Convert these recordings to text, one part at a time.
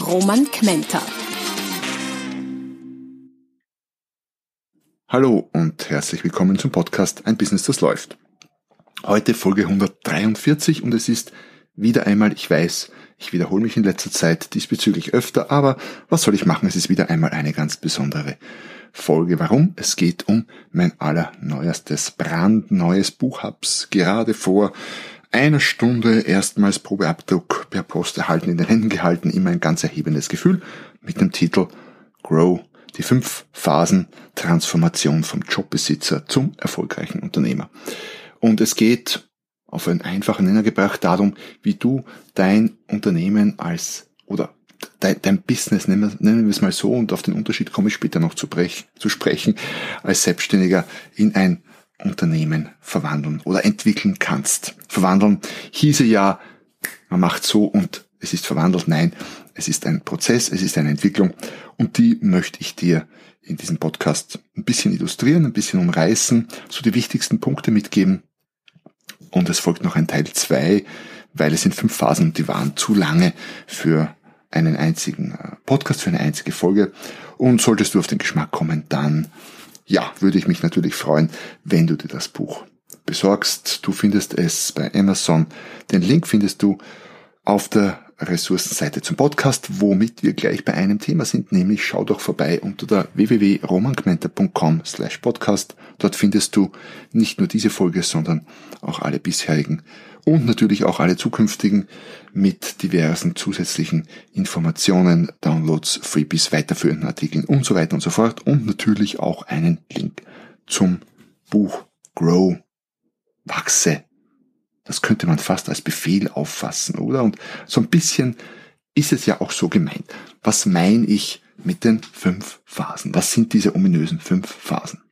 Roman Kmenter. Hallo und herzlich willkommen zum Podcast Ein Business, das läuft. Heute Folge 143 und es ist wieder einmal, ich weiß, ich wiederhole mich in letzter Zeit diesbezüglich öfter, aber was soll ich machen? Es ist wieder einmal eine ganz besondere Folge. Warum? Es geht um mein allerneuestes, brandneues Buch. Hab's gerade vor einer Stunde erstmals Probeabdruck per Post erhalten, in den Händen gehalten, immer ein ganz erhebendes Gefühl mit dem Titel Grow die fünf Phasen Transformation vom Jobbesitzer zum erfolgreichen Unternehmer. Und es geht auf einen einfachen Nenner gebracht darum, wie du dein Unternehmen als oder dein, dein Business, nennen wir, es mal so, und auf den Unterschied komme ich später noch zu, brech, zu sprechen, als Selbstständiger in ein Unternehmen verwandeln oder entwickeln kannst. Verwandeln hieße ja, man macht so und es ist verwandelt. Nein, es ist ein Prozess, es ist eine Entwicklung und die möchte ich dir in diesem Podcast ein bisschen illustrieren, ein bisschen umreißen, so die wichtigsten Punkte mitgeben. Und es folgt noch ein Teil zwei, weil es sind fünf Phasen und die waren zu lange für einen einzigen äh, Podcast, für eine einzige Folge. Und solltest du auf den Geschmack kommen, dann ja, würde ich mich natürlich freuen, wenn du dir das Buch besorgst. Du findest es bei Amazon. Den Link findest du auf der Ressourcenseite zum Podcast, womit wir gleich bei einem Thema sind, nämlich schau doch vorbei unter der www.romangmenta.com slash podcast. Dort findest du nicht nur diese Folge, sondern auch alle bisherigen und natürlich auch alle zukünftigen mit diversen zusätzlichen Informationen, Downloads, Freebies, weiterführenden Artikeln und so weiter und so fort und natürlich auch einen Link zum Buch Grow, wachse, das könnte man fast als Befehl auffassen, oder? Und so ein bisschen ist es ja auch so gemeint. Was meine ich mit den fünf Phasen? Was sind diese ominösen fünf Phasen?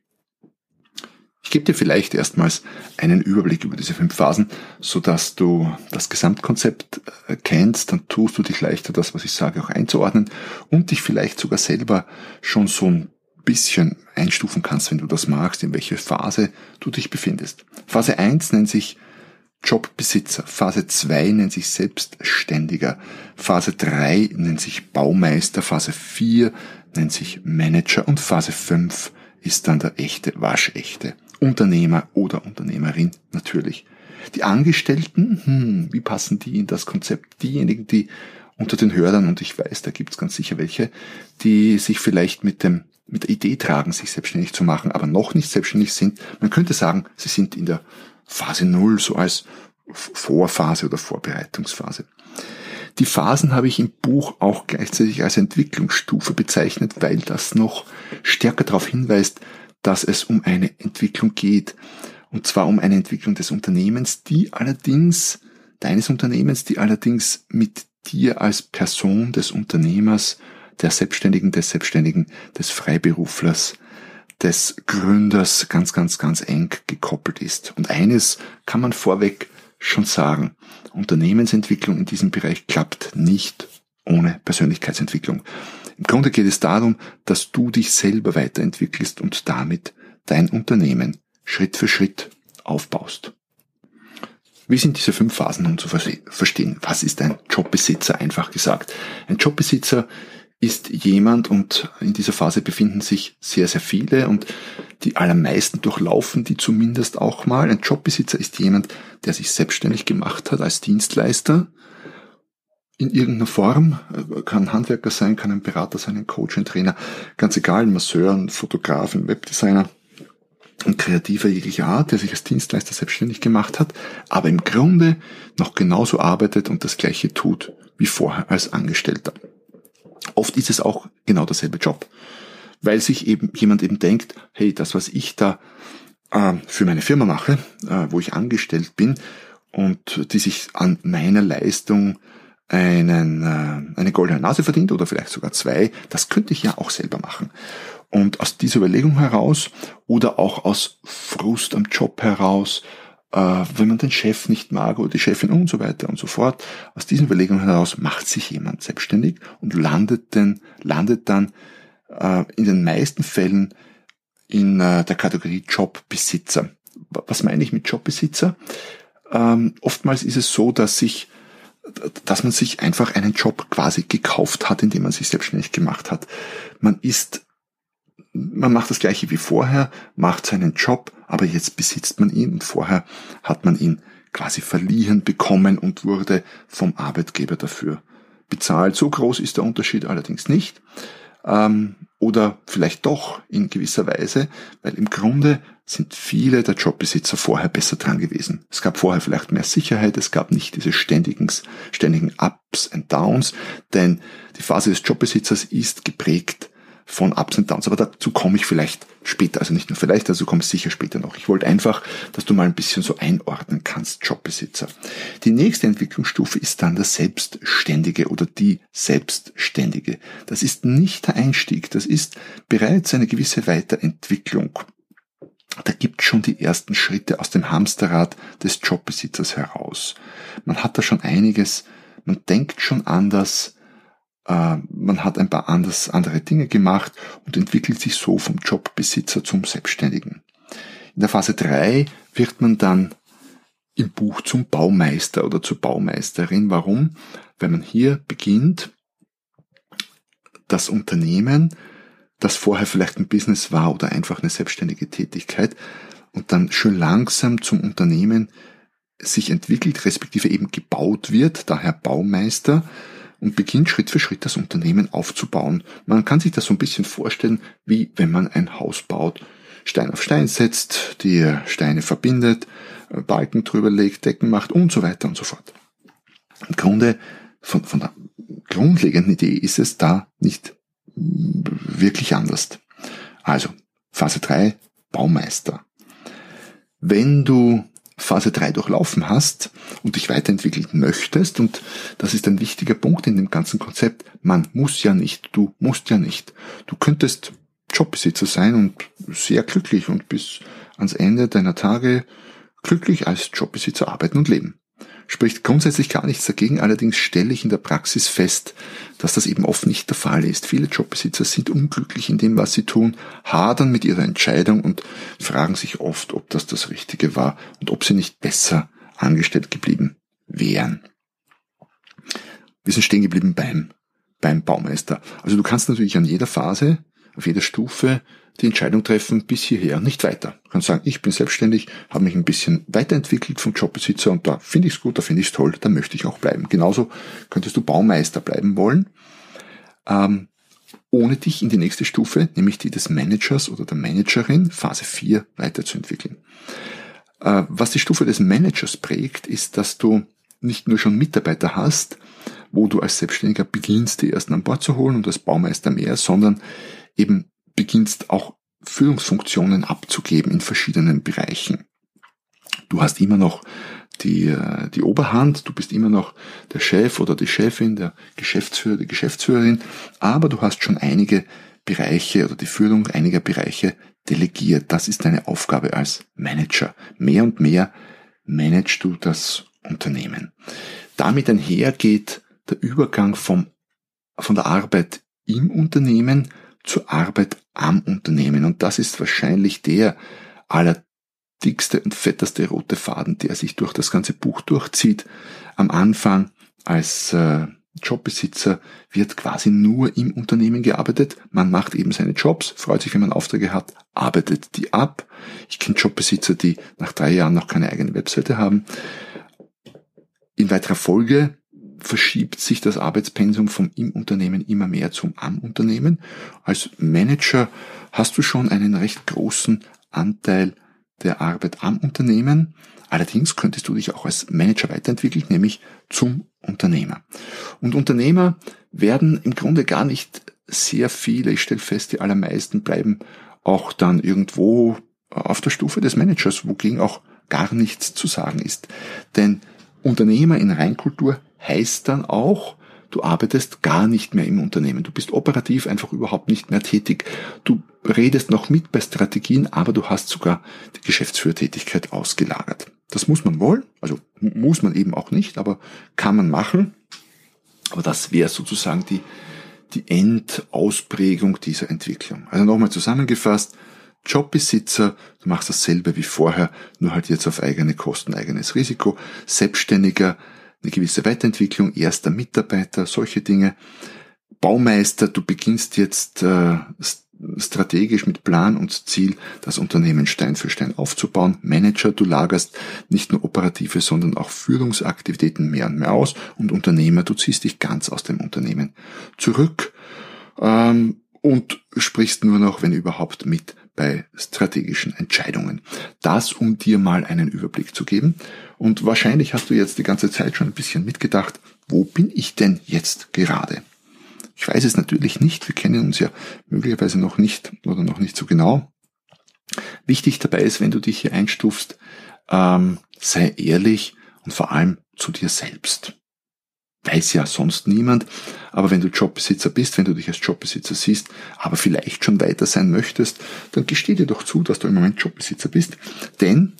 Ich gebe dir vielleicht erstmals einen Überblick über diese fünf Phasen, so dass du das Gesamtkonzept äh, kennst, dann tust du dich leichter, das, was ich sage, auch einzuordnen und dich vielleicht sogar selber schon so ein bisschen einstufen kannst, wenn du das magst, in welche Phase du dich befindest. Phase 1 nennt sich Jobbesitzer. Phase 2 nennt sich Selbstständiger. Phase 3 nennt sich Baumeister. Phase 4 nennt sich Manager. Und Phase 5 ist dann der echte, waschechte Unternehmer oder Unternehmerin natürlich. Die Angestellten, hm, wie passen die in das Konzept? Diejenigen, die unter den Hörern, und ich weiß, da gibt's ganz sicher welche, die sich vielleicht mit dem mit der Idee tragen, sich selbstständig zu machen, aber noch nicht selbstständig sind. Man könnte sagen, sie sind in der Phase Null, so als Vorphase oder Vorbereitungsphase. Die Phasen habe ich im Buch auch gleichzeitig als Entwicklungsstufe bezeichnet, weil das noch stärker darauf hinweist, dass es um eine Entwicklung geht. Und zwar um eine Entwicklung des Unternehmens, die allerdings, deines Unternehmens, die allerdings mit dir als Person des Unternehmers, der Selbstständigen, des Selbstständigen, des Freiberuflers des Gründers ganz, ganz, ganz eng gekoppelt ist. Und eines kann man vorweg schon sagen. Unternehmensentwicklung in diesem Bereich klappt nicht ohne Persönlichkeitsentwicklung. Im Grunde geht es darum, dass du dich selber weiterentwickelst und damit dein Unternehmen Schritt für Schritt aufbaust. Wie sind diese fünf Phasen nun zu verstehen? Was ist ein Jobbesitzer einfach gesagt? Ein Jobbesitzer ist jemand, und in dieser Phase befinden sich sehr, sehr viele und die allermeisten durchlaufen die zumindest auch mal. Ein Jobbesitzer ist jemand, der sich selbstständig gemacht hat als Dienstleister in irgendeiner Form, kann Handwerker sein, kann ein Berater sein, ein Coach, ein Trainer, ganz egal, ein Masseur, ein Fotograf, ein Webdesigner, ein Kreativer jeglicher Art, der sich als Dienstleister selbstständig gemacht hat, aber im Grunde noch genauso arbeitet und das gleiche tut wie vorher als Angestellter. Oft ist es auch genau derselbe Job, weil sich eben jemand eben denkt, hey, das, was ich da äh, für meine Firma mache, äh, wo ich angestellt bin und die sich an meiner Leistung einen, äh, eine goldene Nase verdient oder vielleicht sogar zwei, das könnte ich ja auch selber machen. Und aus dieser Überlegung heraus oder auch aus Frust am Job heraus, äh, wenn man den Chef nicht mag oder die Chefin und so weiter und so fort, aus diesen Überlegungen heraus macht sich jemand selbstständig und landet, denn, landet dann äh, in den meisten Fällen in äh, der Kategorie Jobbesitzer. Was meine ich mit Jobbesitzer? Ähm, oftmals ist es so, dass sich dass man sich einfach einen Job quasi gekauft hat, indem man sich selbstständig gemacht hat. Man ist, man macht das gleiche wie vorher, macht seinen Job, aber jetzt besitzt man ihn und vorher hat man ihn quasi verliehen bekommen und wurde vom Arbeitgeber dafür bezahlt. So groß ist der Unterschied allerdings nicht. Ähm, oder vielleicht doch in gewisser Weise, weil im Grunde sind viele der Jobbesitzer vorher besser dran gewesen. Es gab vorher vielleicht mehr Sicherheit, es gab nicht diese ständigen, ständigen Ups and Downs, denn die Phase des Jobbesitzers ist geprägt von Ups and Downs. Aber dazu komme ich vielleicht später, also nicht nur vielleicht, also komme ich sicher später noch. Ich wollte einfach, dass du mal ein bisschen so einordnen kannst, Jobbesitzer. Die nächste Entwicklungsstufe ist dann der Selbstständige oder die Selbstständige. Das ist nicht der Einstieg, das ist bereits eine gewisse Weiterentwicklung. Da gibt schon die ersten Schritte aus dem Hamsterrad des Jobbesitzers heraus. Man hat da schon einiges, man denkt schon anders, man hat ein paar anders, andere Dinge gemacht und entwickelt sich so vom Jobbesitzer zum Selbstständigen. In der Phase 3 wird man dann im Buch zum Baumeister oder zur Baumeisterin. Warum? Weil man hier beginnt, das Unternehmen, das vorher vielleicht ein Business war oder einfach eine selbstständige Tätigkeit und dann schön langsam zum Unternehmen sich entwickelt, respektive eben gebaut wird, daher Baumeister, und beginnt Schritt für Schritt das Unternehmen aufzubauen. Man kann sich das so ein bisschen vorstellen, wie wenn man ein Haus baut. Stein auf Stein setzt, die Steine verbindet, Balken drüber legt, Decken macht und so weiter und so fort. Im Grunde, von, von der grundlegenden Idee ist es da nicht wirklich anders. Also, Phase 3, Baumeister. Wenn du Phase 3 durchlaufen hast und dich weiterentwickeln möchtest, und das ist ein wichtiger Punkt in dem ganzen Konzept, man muss ja nicht, du musst ja nicht. Du könntest Jobbesitzer sein und sehr glücklich und bis ans Ende deiner Tage glücklich als Jobbesitzer arbeiten und leben spricht grundsätzlich gar nichts dagegen. Allerdings stelle ich in der Praxis fest, dass das eben oft nicht der Fall ist. Viele Jobbesitzer sind unglücklich in dem, was sie tun, hadern mit ihrer Entscheidung und fragen sich oft, ob das das Richtige war und ob sie nicht besser angestellt geblieben wären. Wir sind stehen geblieben beim, beim Baumeister. Also du kannst natürlich an jeder Phase, auf jeder Stufe die Entscheidung treffen bis hierher, nicht weiter. Du kannst sagen, ich bin selbstständig, habe mich ein bisschen weiterentwickelt vom Jobbesitzer und da finde ich es gut, da finde ich es toll, da möchte ich auch bleiben. Genauso könntest du Baumeister bleiben wollen, ähm, ohne dich in die nächste Stufe, nämlich die des Managers oder der Managerin, Phase 4, weiterzuentwickeln. Äh, was die Stufe des Managers prägt, ist, dass du nicht nur schon Mitarbeiter hast, wo du als Selbstständiger beginnst, die ersten an Bord zu holen und als Baumeister mehr, sondern eben beginnst auch Führungsfunktionen abzugeben in verschiedenen Bereichen. Du hast immer noch die, äh, die Oberhand, du bist immer noch der Chef oder die Chefin, der Geschäftsführer, die Geschäftsführerin, aber du hast schon einige Bereiche oder die Führung einiger Bereiche delegiert. Das ist deine Aufgabe als Manager. Mehr und mehr managst du das Unternehmen. Damit einher geht der Übergang vom, von der Arbeit im Unternehmen zur Arbeit am Unternehmen. Und das ist wahrscheinlich der allerdickste und fetteste rote Faden, der sich durch das ganze Buch durchzieht. Am Anfang als äh, Jobbesitzer wird quasi nur im Unternehmen gearbeitet. Man macht eben seine Jobs, freut sich, wenn man Aufträge hat, arbeitet die ab. Ich kenne Jobbesitzer, die nach drei Jahren noch keine eigene Webseite haben. In weiterer Folge verschiebt sich das Arbeitspensum vom im Unternehmen immer mehr zum am Unternehmen. Als Manager hast du schon einen recht großen Anteil der Arbeit am Unternehmen. Allerdings könntest du dich auch als Manager weiterentwickeln, nämlich zum Unternehmer. Und Unternehmer werden im Grunde gar nicht sehr viele, ich stelle fest, die allermeisten bleiben auch dann irgendwo auf der Stufe des Managers, wogegen auch gar nichts zu sagen ist. Denn Unternehmer in Reinkultur heißt dann auch, du arbeitest gar nicht mehr im Unternehmen. Du bist operativ einfach überhaupt nicht mehr tätig. Du redest noch mit bei Strategien, aber du hast sogar die Geschäftsführertätigkeit ausgelagert. Das muss man wollen, also muss man eben auch nicht, aber kann man machen. Aber das wäre sozusagen die, die Endausprägung dieser Entwicklung. Also nochmal zusammengefasst, Jobbesitzer, du machst dasselbe wie vorher, nur halt jetzt auf eigene Kosten, eigenes Risiko. Selbstständiger, eine gewisse Weiterentwicklung, erster Mitarbeiter, solche Dinge. Baumeister, du beginnst jetzt äh, strategisch mit Plan und Ziel das Unternehmen Stein für Stein aufzubauen. Manager, du lagerst nicht nur operative, sondern auch Führungsaktivitäten mehr und mehr aus. Und Unternehmer, du ziehst dich ganz aus dem Unternehmen zurück ähm, und sprichst nur noch, wenn überhaupt, mit bei strategischen Entscheidungen. Das, um dir mal einen Überblick zu geben. Und wahrscheinlich hast du jetzt die ganze Zeit schon ein bisschen mitgedacht, wo bin ich denn jetzt gerade? Ich weiß es natürlich nicht. Wir kennen uns ja möglicherweise noch nicht oder noch nicht so genau. Wichtig dabei ist, wenn du dich hier einstufst, ähm, sei ehrlich und vor allem zu dir selbst. Weiß ja sonst niemand, aber wenn du Jobbesitzer bist, wenn du dich als Jobbesitzer siehst, aber vielleicht schon weiter sein möchtest, dann gesteh dir doch zu, dass du im Moment Jobbesitzer bist. Denn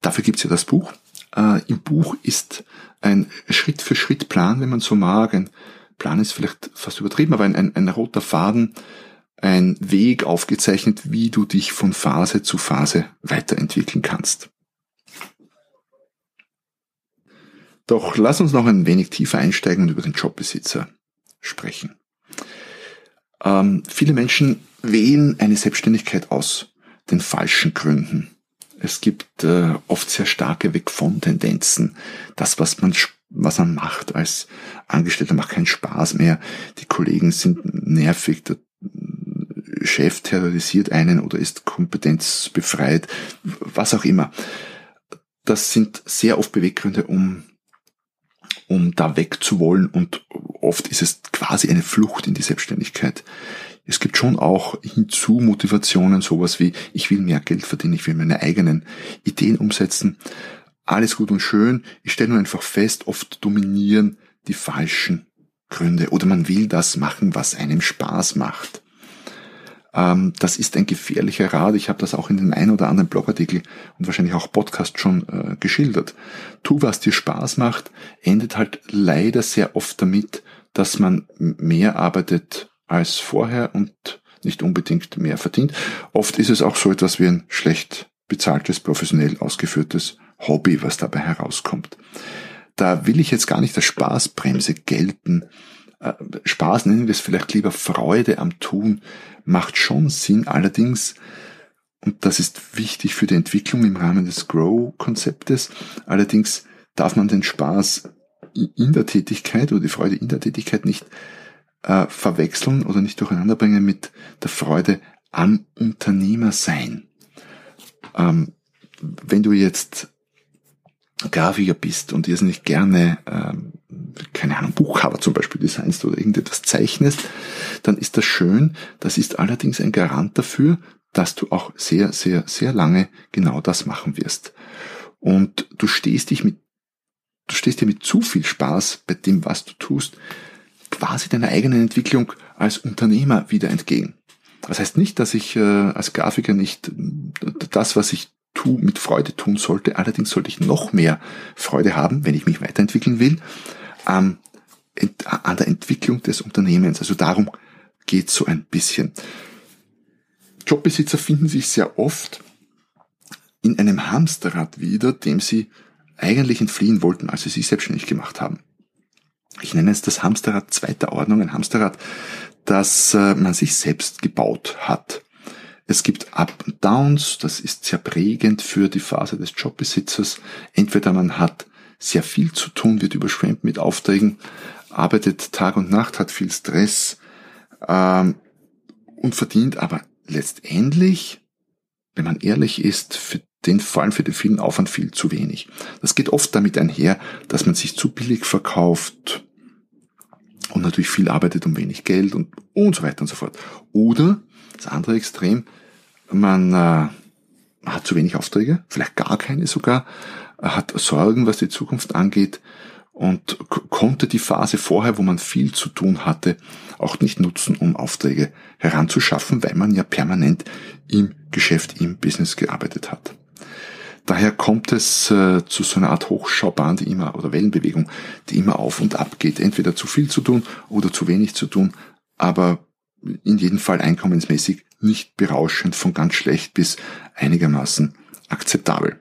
dafür gibt's ja das Buch. Äh, Im Buch ist ein Schritt-für-Schritt-Plan, wenn man so mag, ein Plan ist vielleicht fast übertrieben, aber ein, ein, ein roter Faden, ein Weg aufgezeichnet, wie du dich von Phase zu Phase weiterentwickeln kannst. Doch lass uns noch ein wenig tiefer einsteigen und über den Jobbesitzer sprechen. Ähm, viele Menschen wählen eine Selbstständigkeit aus den falschen Gründen. Es gibt äh, oft sehr starke Weg von Tendenzen. Das, was man was man macht als Angestellter, macht keinen Spaß mehr. Die Kollegen sind nervig, der Chef terrorisiert einen oder ist kompetenzbefreit, was auch immer. Das sind sehr oft Beweggründe, um, um da wegzuwollen und oft ist es quasi eine Flucht in die Selbstständigkeit. Es gibt schon auch hinzu Motivationen, sowas wie, ich will mehr Geld verdienen, ich will meine eigenen Ideen umsetzen alles gut und schön. Ich stelle nur einfach fest, oft dominieren die falschen Gründe oder man will das machen, was einem Spaß macht. Ähm, das ist ein gefährlicher Rat. Ich habe das auch in dem einen oder anderen Blogartikel und wahrscheinlich auch Podcast schon äh, geschildert. Tu, was dir Spaß macht, endet halt leider sehr oft damit, dass man mehr arbeitet als vorher und nicht unbedingt mehr verdient. Oft ist es auch so etwas wie ein schlecht bezahltes, professionell ausgeführtes Hobby, was dabei herauskommt. Da will ich jetzt gar nicht als Spaßbremse gelten. Äh, Spaß nennen wir es vielleicht lieber Freude am Tun, macht schon Sinn. Allerdings, und das ist wichtig für die Entwicklung im Rahmen des Grow-Konzeptes, allerdings darf man den Spaß in der Tätigkeit oder die Freude in der Tätigkeit nicht äh, verwechseln oder nicht durcheinander bringen mit der Freude am Unternehmer sein. Ähm, wenn du jetzt Grafiker bist und irrsinnig gerne, ähm, keine Ahnung, Buchcover zum Beispiel designst oder irgendetwas zeichnest, dann ist das schön. Das ist allerdings ein Garant dafür, dass du auch sehr, sehr, sehr lange genau das machen wirst. Und du stehst dich mit, du stehst dir mit zu viel Spaß bei dem, was du tust, quasi deiner eigenen Entwicklung als Unternehmer wieder entgegen. Das heißt nicht, dass ich äh, als Grafiker nicht das, was ich tu, mit Freude tun sollte. Allerdings sollte ich noch mehr Freude haben, wenn ich mich weiterentwickeln will, ähm, an der Entwicklung des Unternehmens. Also darum geht so ein bisschen. Jobbesitzer finden sich sehr oft in einem Hamsterrad wieder, dem sie eigentlich entfliehen wollten, als sie sich selbstständig gemacht haben. Ich nenne es das Hamsterrad zweiter Ordnung, ein Hamsterrad, das äh, man sich selbst gebaut hat. Es gibt Up und Downs, das ist sehr prägend für die Phase des Jobbesitzers. Entweder man hat sehr viel zu tun, wird überschwemmt mit Aufträgen, arbeitet Tag und Nacht, hat viel Stress ähm, und verdient aber letztendlich, wenn man ehrlich ist, für den vor allem für den vielen Aufwand viel zu wenig. Das geht oft damit einher, dass man sich zu billig verkauft und natürlich viel arbeitet um wenig Geld und, und so weiter und so fort. Oder das andere Extrem, man äh, hat zu wenig Aufträge, vielleicht gar keine sogar, hat Sorgen, was die Zukunft angeht und konnte die Phase vorher, wo man viel zu tun hatte, auch nicht nutzen, um Aufträge heranzuschaffen, weil man ja permanent im Geschäft, im Business gearbeitet hat. Daher kommt es äh, zu so einer Art Hochschaubahn, die immer, oder Wellenbewegung, die immer auf und ab geht. Entweder zu viel zu tun oder zu wenig zu tun, aber in jedem Fall einkommensmäßig nicht berauschend von ganz schlecht bis einigermaßen akzeptabel.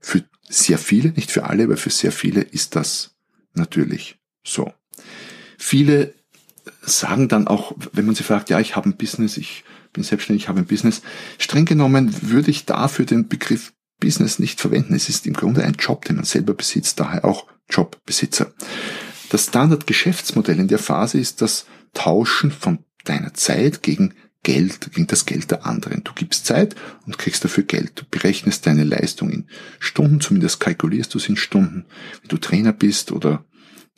Für sehr viele, nicht für alle, aber für sehr viele ist das natürlich so. Viele sagen dann auch, wenn man sie fragt, ja, ich habe ein Business, ich bin selbstständig, habe ein Business. Streng genommen würde ich dafür den Begriff Business nicht verwenden. Es ist im Grunde ein Job, den man selber besitzt, daher auch Jobbesitzer. Das Standardgeschäftsmodell in der Phase ist das Tauschen von deiner Zeit gegen Geld, gegen das Geld der anderen. Du gibst Zeit und kriegst dafür Geld. Du berechnest deine Leistung in Stunden, zumindest kalkulierst du es in Stunden. Wenn du Trainer bist oder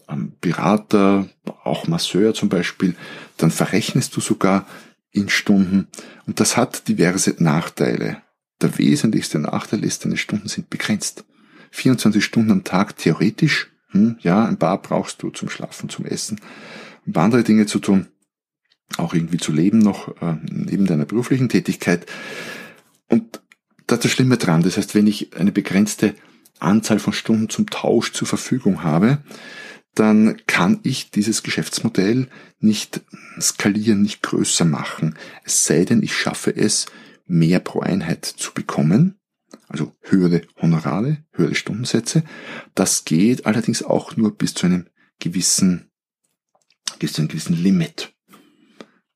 ähm, Berater, auch Masseur zum Beispiel, dann verrechnest du sogar in Stunden. Und das hat diverse Nachteile. Der wesentlichste Nachteil ist, deine Stunden sind begrenzt. 24 Stunden am Tag theoretisch, hm, ja, ein paar brauchst du zum Schlafen, zum Essen, ein paar andere Dinge zu tun, auch irgendwie zu leben noch, äh, neben deiner beruflichen Tätigkeit. Und da ist das Schlimme dran. Das heißt, wenn ich eine begrenzte Anzahl von Stunden zum Tausch zur Verfügung habe, dann kann ich dieses Geschäftsmodell nicht skalieren, nicht größer machen. Es sei denn, ich schaffe es, mehr pro Einheit zu bekommen, also höhere Honorare, höhere Stundensätze. Das geht allerdings auch nur bis zu einem gewissen, bis zu einem gewissen Limit.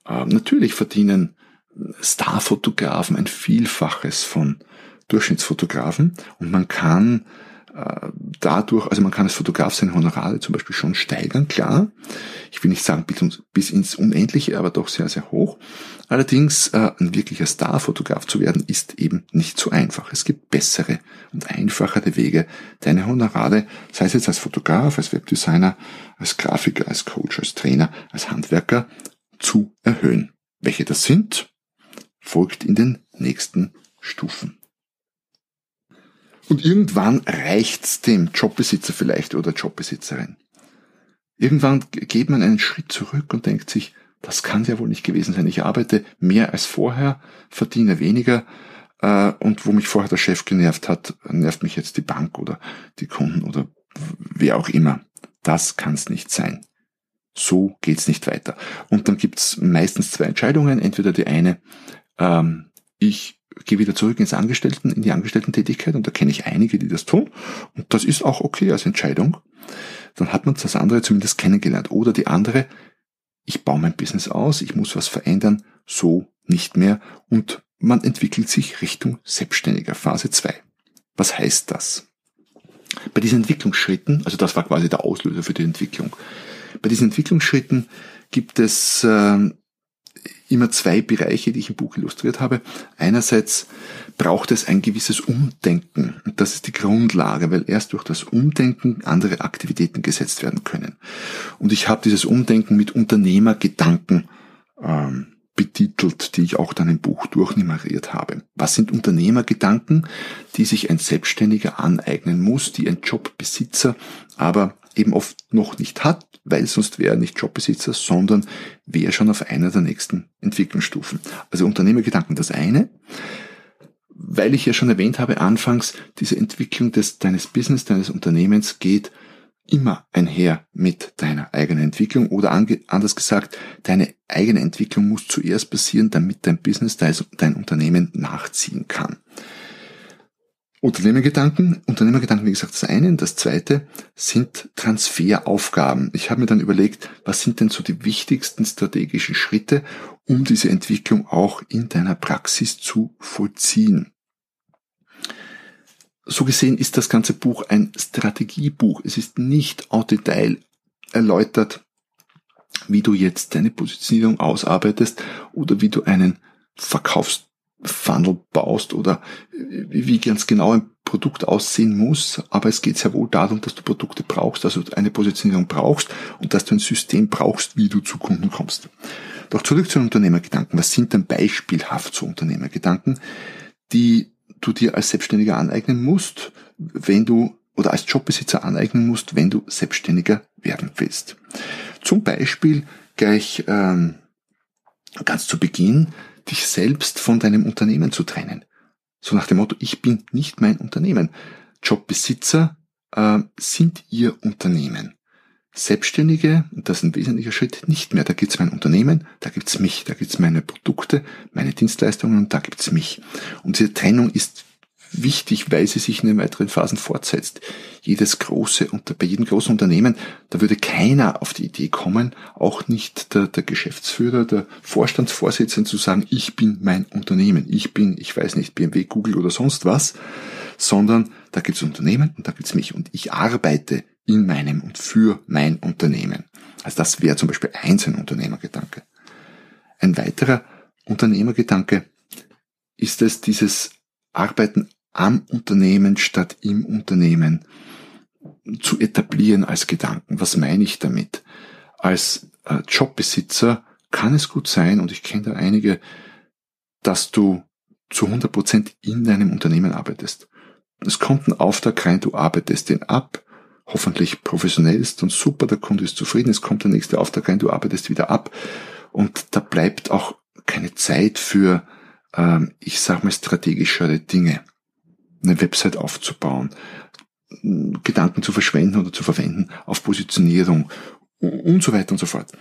Äh, natürlich verdienen Starfotografen ein Vielfaches von Durchschnittsfotografen und man kann dadurch, also man kann als Fotograf seine Honorare zum Beispiel schon steigern, klar. Ich will nicht sagen bis ins Unendliche, aber doch sehr, sehr hoch. Allerdings äh, ein wirklicher Starfotograf zu werden, ist eben nicht so einfach. Es gibt bessere und einfachere Wege, deine Honorare, sei es jetzt als Fotograf, als Webdesigner, als Grafiker, als Coach, als Trainer, als Handwerker, zu erhöhen. Welche das sind, folgt in den nächsten Stufen. Und irgendwann reicht's dem Jobbesitzer vielleicht oder Jobbesitzerin. Irgendwann geht man einen Schritt zurück und denkt sich, das kann ja wohl nicht gewesen sein. Ich arbeite mehr als vorher, verdiene weniger äh, und wo mich vorher der Chef genervt hat, nervt mich jetzt die Bank oder die Kunden oder wer auch immer. Das kann's nicht sein. So geht's nicht weiter. Und dann gibt's meistens zwei Entscheidungen. Entweder die eine, ähm, ich gehe wieder zurück ins Angestellten, in die Angestellten-Tätigkeit und da kenne ich einige, die das tun und das ist auch okay als Entscheidung. Dann hat man das andere zumindest kennengelernt. Oder die andere, ich baue mein Business aus, ich muss was verändern, so nicht mehr und man entwickelt sich Richtung Selbstständiger, Phase 2. Was heißt das? Bei diesen Entwicklungsschritten, also das war quasi der Auslöser für die Entwicklung, bei diesen Entwicklungsschritten gibt es äh, immer zwei Bereiche, die ich im Buch illustriert habe. Einerseits braucht es ein gewisses Umdenken. Und das ist die Grundlage, weil erst durch das Umdenken andere Aktivitäten gesetzt werden können. Und ich habe dieses Umdenken mit Unternehmergedanken ähm, betitelt, die ich auch dann im Buch durchnummeriert habe. Was sind Unternehmergedanken, die sich ein Selbstständiger aneignen muss, die ein Jobbesitzer aber eben oft noch nicht hat, weil sonst wäre er nicht Jobbesitzer, sondern wäre schon auf einer der nächsten Entwicklungsstufen. Also Unternehmergedanken das eine, weil ich ja schon erwähnt habe anfangs, diese Entwicklung des, deines Business, deines Unternehmens geht immer einher mit deiner eigenen Entwicklung oder anders gesagt, deine eigene Entwicklung muss zuerst passieren, damit dein Business, dein Unternehmen nachziehen kann. Unternehmergedanken. Unternehmergedanken, wie gesagt, das eine. Das zweite sind Transferaufgaben. Ich habe mir dann überlegt, was sind denn so die wichtigsten strategischen Schritte, um diese Entwicklung auch in deiner Praxis zu vollziehen. So gesehen ist das ganze Buch ein Strategiebuch. Es ist nicht au Detail erläutert, wie du jetzt deine Positionierung ausarbeitest oder wie du einen Verkaufs Funnel baust oder wie ganz genau ein Produkt aussehen muss, aber es geht sehr wohl darum, dass du Produkte brauchst, also eine Positionierung brauchst und dass du ein System brauchst, wie du zu Kunden kommst. Doch zurück zu den Unternehmergedanken. Was sind denn beispielhaft so Unternehmergedanken, die du dir als Selbstständiger aneignen musst, wenn du oder als Jobbesitzer aneignen musst, wenn du selbstständiger werden willst. Zum Beispiel gleich ähm, ganz zu Beginn dich selbst von deinem Unternehmen zu trennen. So nach dem Motto, ich bin nicht mein Unternehmen. Jobbesitzer äh, sind ihr Unternehmen. Selbstständige, und das ist ein wesentlicher Schritt, nicht mehr. Da gibt's mein Unternehmen, da gibt's mich, da gibt's meine Produkte, meine Dienstleistungen und da gibt's mich. Und diese Trennung ist wichtig, weil sie sich in den weiteren Phasen fortsetzt. Jedes große, bei jedem großen Unternehmen, da würde keiner auf die Idee kommen, auch nicht der, der Geschäftsführer, der Vorstandsvorsitzende zu sagen, ich bin mein Unternehmen, ich bin, ich weiß nicht, BMW, Google oder sonst was, sondern da gibt's Unternehmen und da gibt's mich und ich arbeite in meinem und für mein Unternehmen. Also das wäre zum Beispiel eins ein Unternehmergedanke. Ein weiterer Unternehmergedanke ist es, dieses Arbeiten am Unternehmen statt im Unternehmen zu etablieren als Gedanken. Was meine ich damit? Als äh, Jobbesitzer kann es gut sein, und ich kenne da einige, dass du zu 100 Prozent in deinem Unternehmen arbeitest. Es kommt ein Auftrag rein, du arbeitest den ab, hoffentlich professionell ist und super, der Kunde ist zufrieden, es kommt der nächste Auftrag rein, du arbeitest wieder ab und da bleibt auch keine Zeit für, ähm, ich sag mal, strategischere Dinge eine Website aufzubauen, Gedanken zu verschwenden oder zu verwenden auf Positionierung und so weiter und so fort.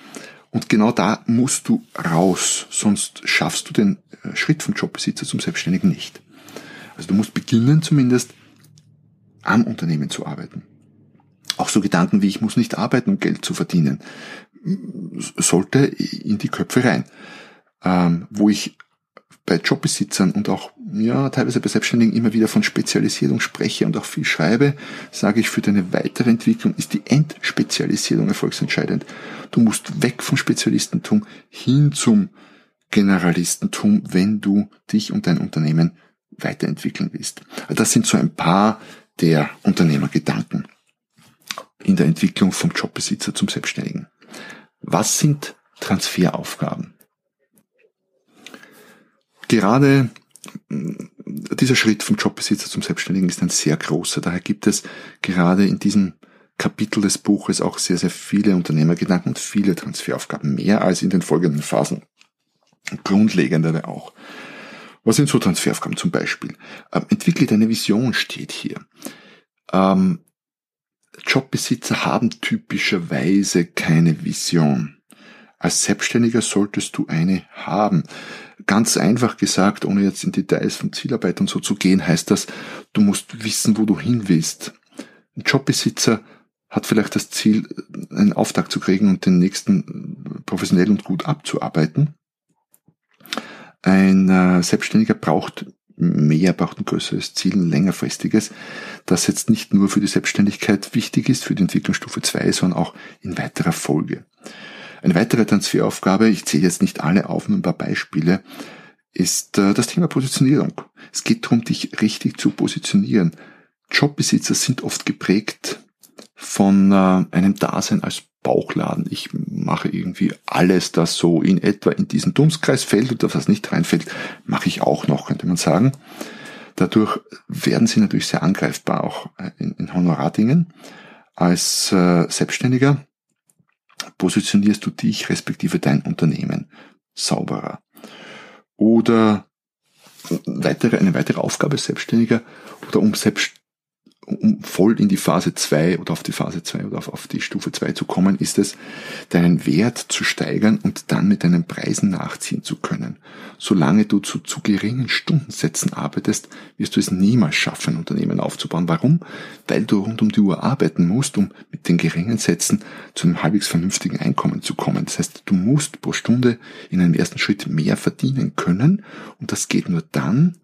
Und genau da musst du raus, sonst schaffst du den äh, Schritt vom Jobbesitzer zum Selbstständigen nicht. Also du musst beginnen zumindest am Unternehmen zu arbeiten. Auch so Gedanken wie ich muss nicht arbeiten, um Geld zu verdienen, sollte in die Köpfe rein. Ähm, wo ich bei Jobbesitzern und auch ja teilweise bei Selbstständigen immer wieder von Spezialisierung spreche und auch viel schreibe, sage ich, für deine weitere Entwicklung ist die Endspezialisierung erfolgsentscheidend. Du musst weg vom Spezialistentum hin zum Generalistentum, wenn du dich und dein Unternehmen weiterentwickeln willst. Das sind so ein paar der Unternehmergedanken in der Entwicklung vom Jobbesitzer zum Selbstständigen. Was sind Transferaufgaben? Gerade dieser Schritt vom Jobbesitzer zum Selbstständigen ist ein sehr großer. Daher gibt es gerade in diesem Kapitel des Buches auch sehr, sehr viele Unternehmergedanken und viele Transferaufgaben, mehr als in den folgenden Phasen. Grundlegendere auch. Was sind so Transferaufgaben zum Beispiel? Ähm, entwickle deine Vision steht hier. Ähm, Jobbesitzer haben typischerweise keine Vision. Als Selbstständiger solltest du eine haben. Ganz einfach gesagt, ohne jetzt in Details von Zielarbeit und so zu gehen, heißt das, du musst wissen, wo du hin willst. Ein Jobbesitzer hat vielleicht das Ziel, einen Auftrag zu kriegen und den nächsten professionell und gut abzuarbeiten. Ein äh, Selbstständiger braucht mehr, braucht ein größeres Ziel, ein längerfristiges, das jetzt nicht nur für die Selbstständigkeit wichtig ist, für die Entwicklungsstufe 2, sondern auch in weiterer Folge. Eine weitere Transferaufgabe, ich zähle jetzt nicht alle auf, nur ein paar Beispiele, ist äh, das Thema Positionierung. Es geht darum, dich richtig zu positionieren. Jobbesitzer sind oft geprägt von äh, einem Dasein als Bauchladen. Ich mache irgendwie alles, das so in etwa in diesen Dunstkreis fällt und das, was nicht reinfällt, mache ich auch noch, könnte man sagen. Dadurch werden sie natürlich sehr angreifbar, auch äh, in, in Honorardingen. Als Selbstständiger positionierst du dich respektive dein Unternehmen sauberer. Oder weitere, eine weitere Aufgabe Selbstständiger oder um selbst um voll in die Phase 2 oder auf die Phase 2 oder auf, auf die Stufe 2 zu kommen, ist es, deinen Wert zu steigern und dann mit deinen Preisen nachziehen zu können. Solange du zu, zu geringen Stundensätzen arbeitest, wirst du es niemals schaffen, Unternehmen aufzubauen. Warum? Weil du rund um die Uhr arbeiten musst, um mit den geringen Sätzen zu einem halbwegs vernünftigen Einkommen zu kommen. Das heißt, du musst pro Stunde in einem ersten Schritt mehr verdienen können und das geht nur dann,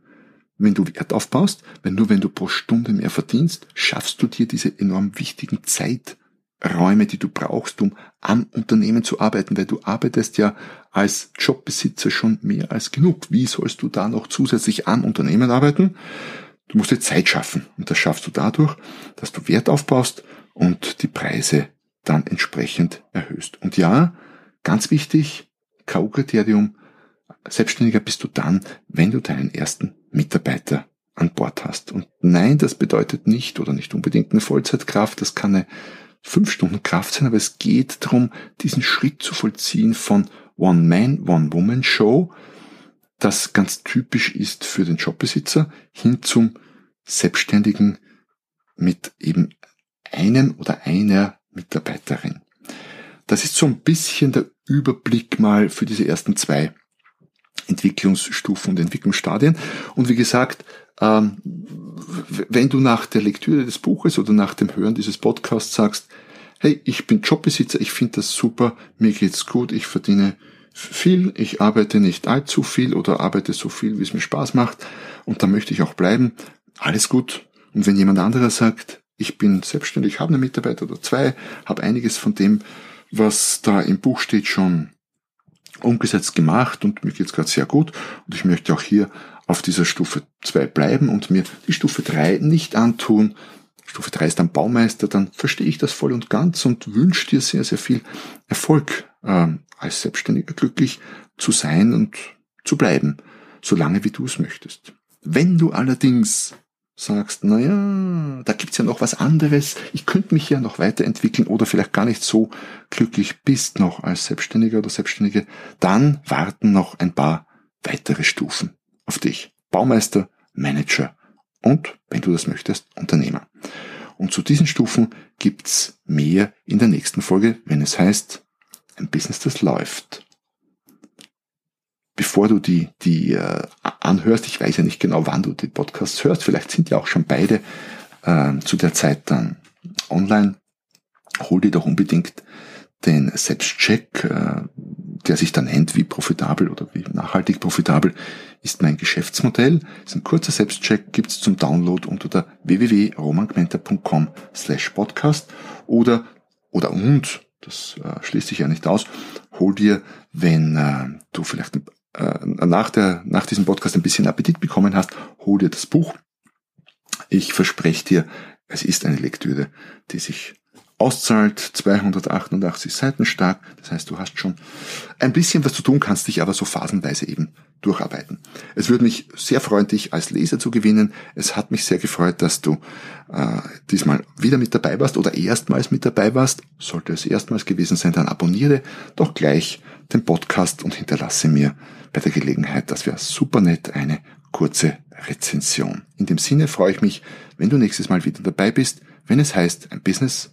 wenn du Wert aufbaust, weil nur wenn du pro Stunde mehr verdienst, schaffst du dir diese enorm wichtigen Zeiträume, die du brauchst, um am Unternehmen zu arbeiten, weil du arbeitest ja als Jobbesitzer schon mehr als genug. Wie sollst du da noch zusätzlich am Unternehmen arbeiten? Du musst dir Zeit schaffen und das schaffst du dadurch, dass du Wert aufbaust und die Preise dann entsprechend erhöhst. Und ja, ganz wichtig, K.O.-Kriterium, Selbstständiger bist du dann, wenn du deinen ersten Mitarbeiter an Bord hast. Und nein, das bedeutet nicht oder nicht unbedingt eine Vollzeitkraft, das kann eine fünf Stunden Kraft sein, aber es geht darum, diesen Schritt zu vollziehen von One-Man, One-Woman-Show, das ganz typisch ist für den Jobbesitzer, hin zum Selbstständigen mit eben einem oder einer Mitarbeiterin. Das ist so ein bisschen der Überblick mal für diese ersten zwei Entwicklungsstufen und Entwicklungsstadien. Und wie gesagt, ähm, wenn du nach der Lektüre des Buches oder nach dem Hören dieses Podcasts sagst, hey, ich bin Jobbesitzer, ich finde das super, mir geht's gut, ich verdiene viel, ich arbeite nicht allzu viel oder arbeite so viel, wie es mir Spaß macht und da möchte ich auch bleiben, alles gut. Und wenn jemand anderer sagt, ich bin selbstständig, habe einen Mitarbeiter oder zwei, habe einiges von dem, was da im Buch steht, schon umgesetzt gemacht und mir geht's gerade sehr gut und ich möchte auch hier auf dieser Stufe 2 bleiben und mir die Stufe 3 nicht antun. Stufe 3 ist dann Baumeister, dann verstehe ich das voll und ganz und wünsche dir sehr, sehr viel Erfolg äh, als Selbstständiger glücklich zu sein und zu bleiben, solange wie du es möchtest. Wenn du allerdings sagst, na ja, da gibt's ja noch was anderes, ich könnte mich ja noch weiterentwickeln oder vielleicht gar nicht so glücklich bist noch als Selbstständiger oder Selbstständige, dann warten noch ein paar weitere Stufen auf dich. Baumeister, Manager und, wenn du das möchtest, Unternehmer. Und zu diesen Stufen gibt's mehr in der nächsten Folge, wenn es heißt, ein Business, das läuft. Bevor du die, die äh, anhörst, ich weiß ja nicht genau, wann du die Podcasts hörst, vielleicht sind ja auch schon beide äh, zu der Zeit dann online, hol dir doch unbedingt den Selbstcheck, äh, der sich dann nennt, wie profitabel oder wie nachhaltig profitabel ist mein Geschäftsmodell. Das ist ein kurzer Selbstcheck, gibt's zum Download unter der www.romangmenta.com slash podcast oder, oder und, das äh, schließt sich ja nicht aus, hol dir, wenn äh, du vielleicht äh, nach, der, nach diesem Podcast ein bisschen Appetit bekommen hast, hol dir das Buch. Ich verspreche dir, es ist eine Lektüre, die sich auszahlt, 288 Seiten stark. Das heißt, du hast schon ein bisschen was zu tun, kannst dich aber so phasenweise eben durcharbeiten. Es würde mich sehr freuen, dich als Leser zu gewinnen. Es hat mich sehr gefreut, dass du äh, diesmal wieder mit dabei warst oder erstmals mit dabei warst. Sollte es erstmals gewesen sein, dann abonniere doch gleich den Podcast und hinterlasse mir bei der Gelegenheit, das wäre super nett, eine kurze Rezension. In dem Sinne freue ich mich, wenn du nächstes Mal wieder dabei bist, wenn es heißt, ein Business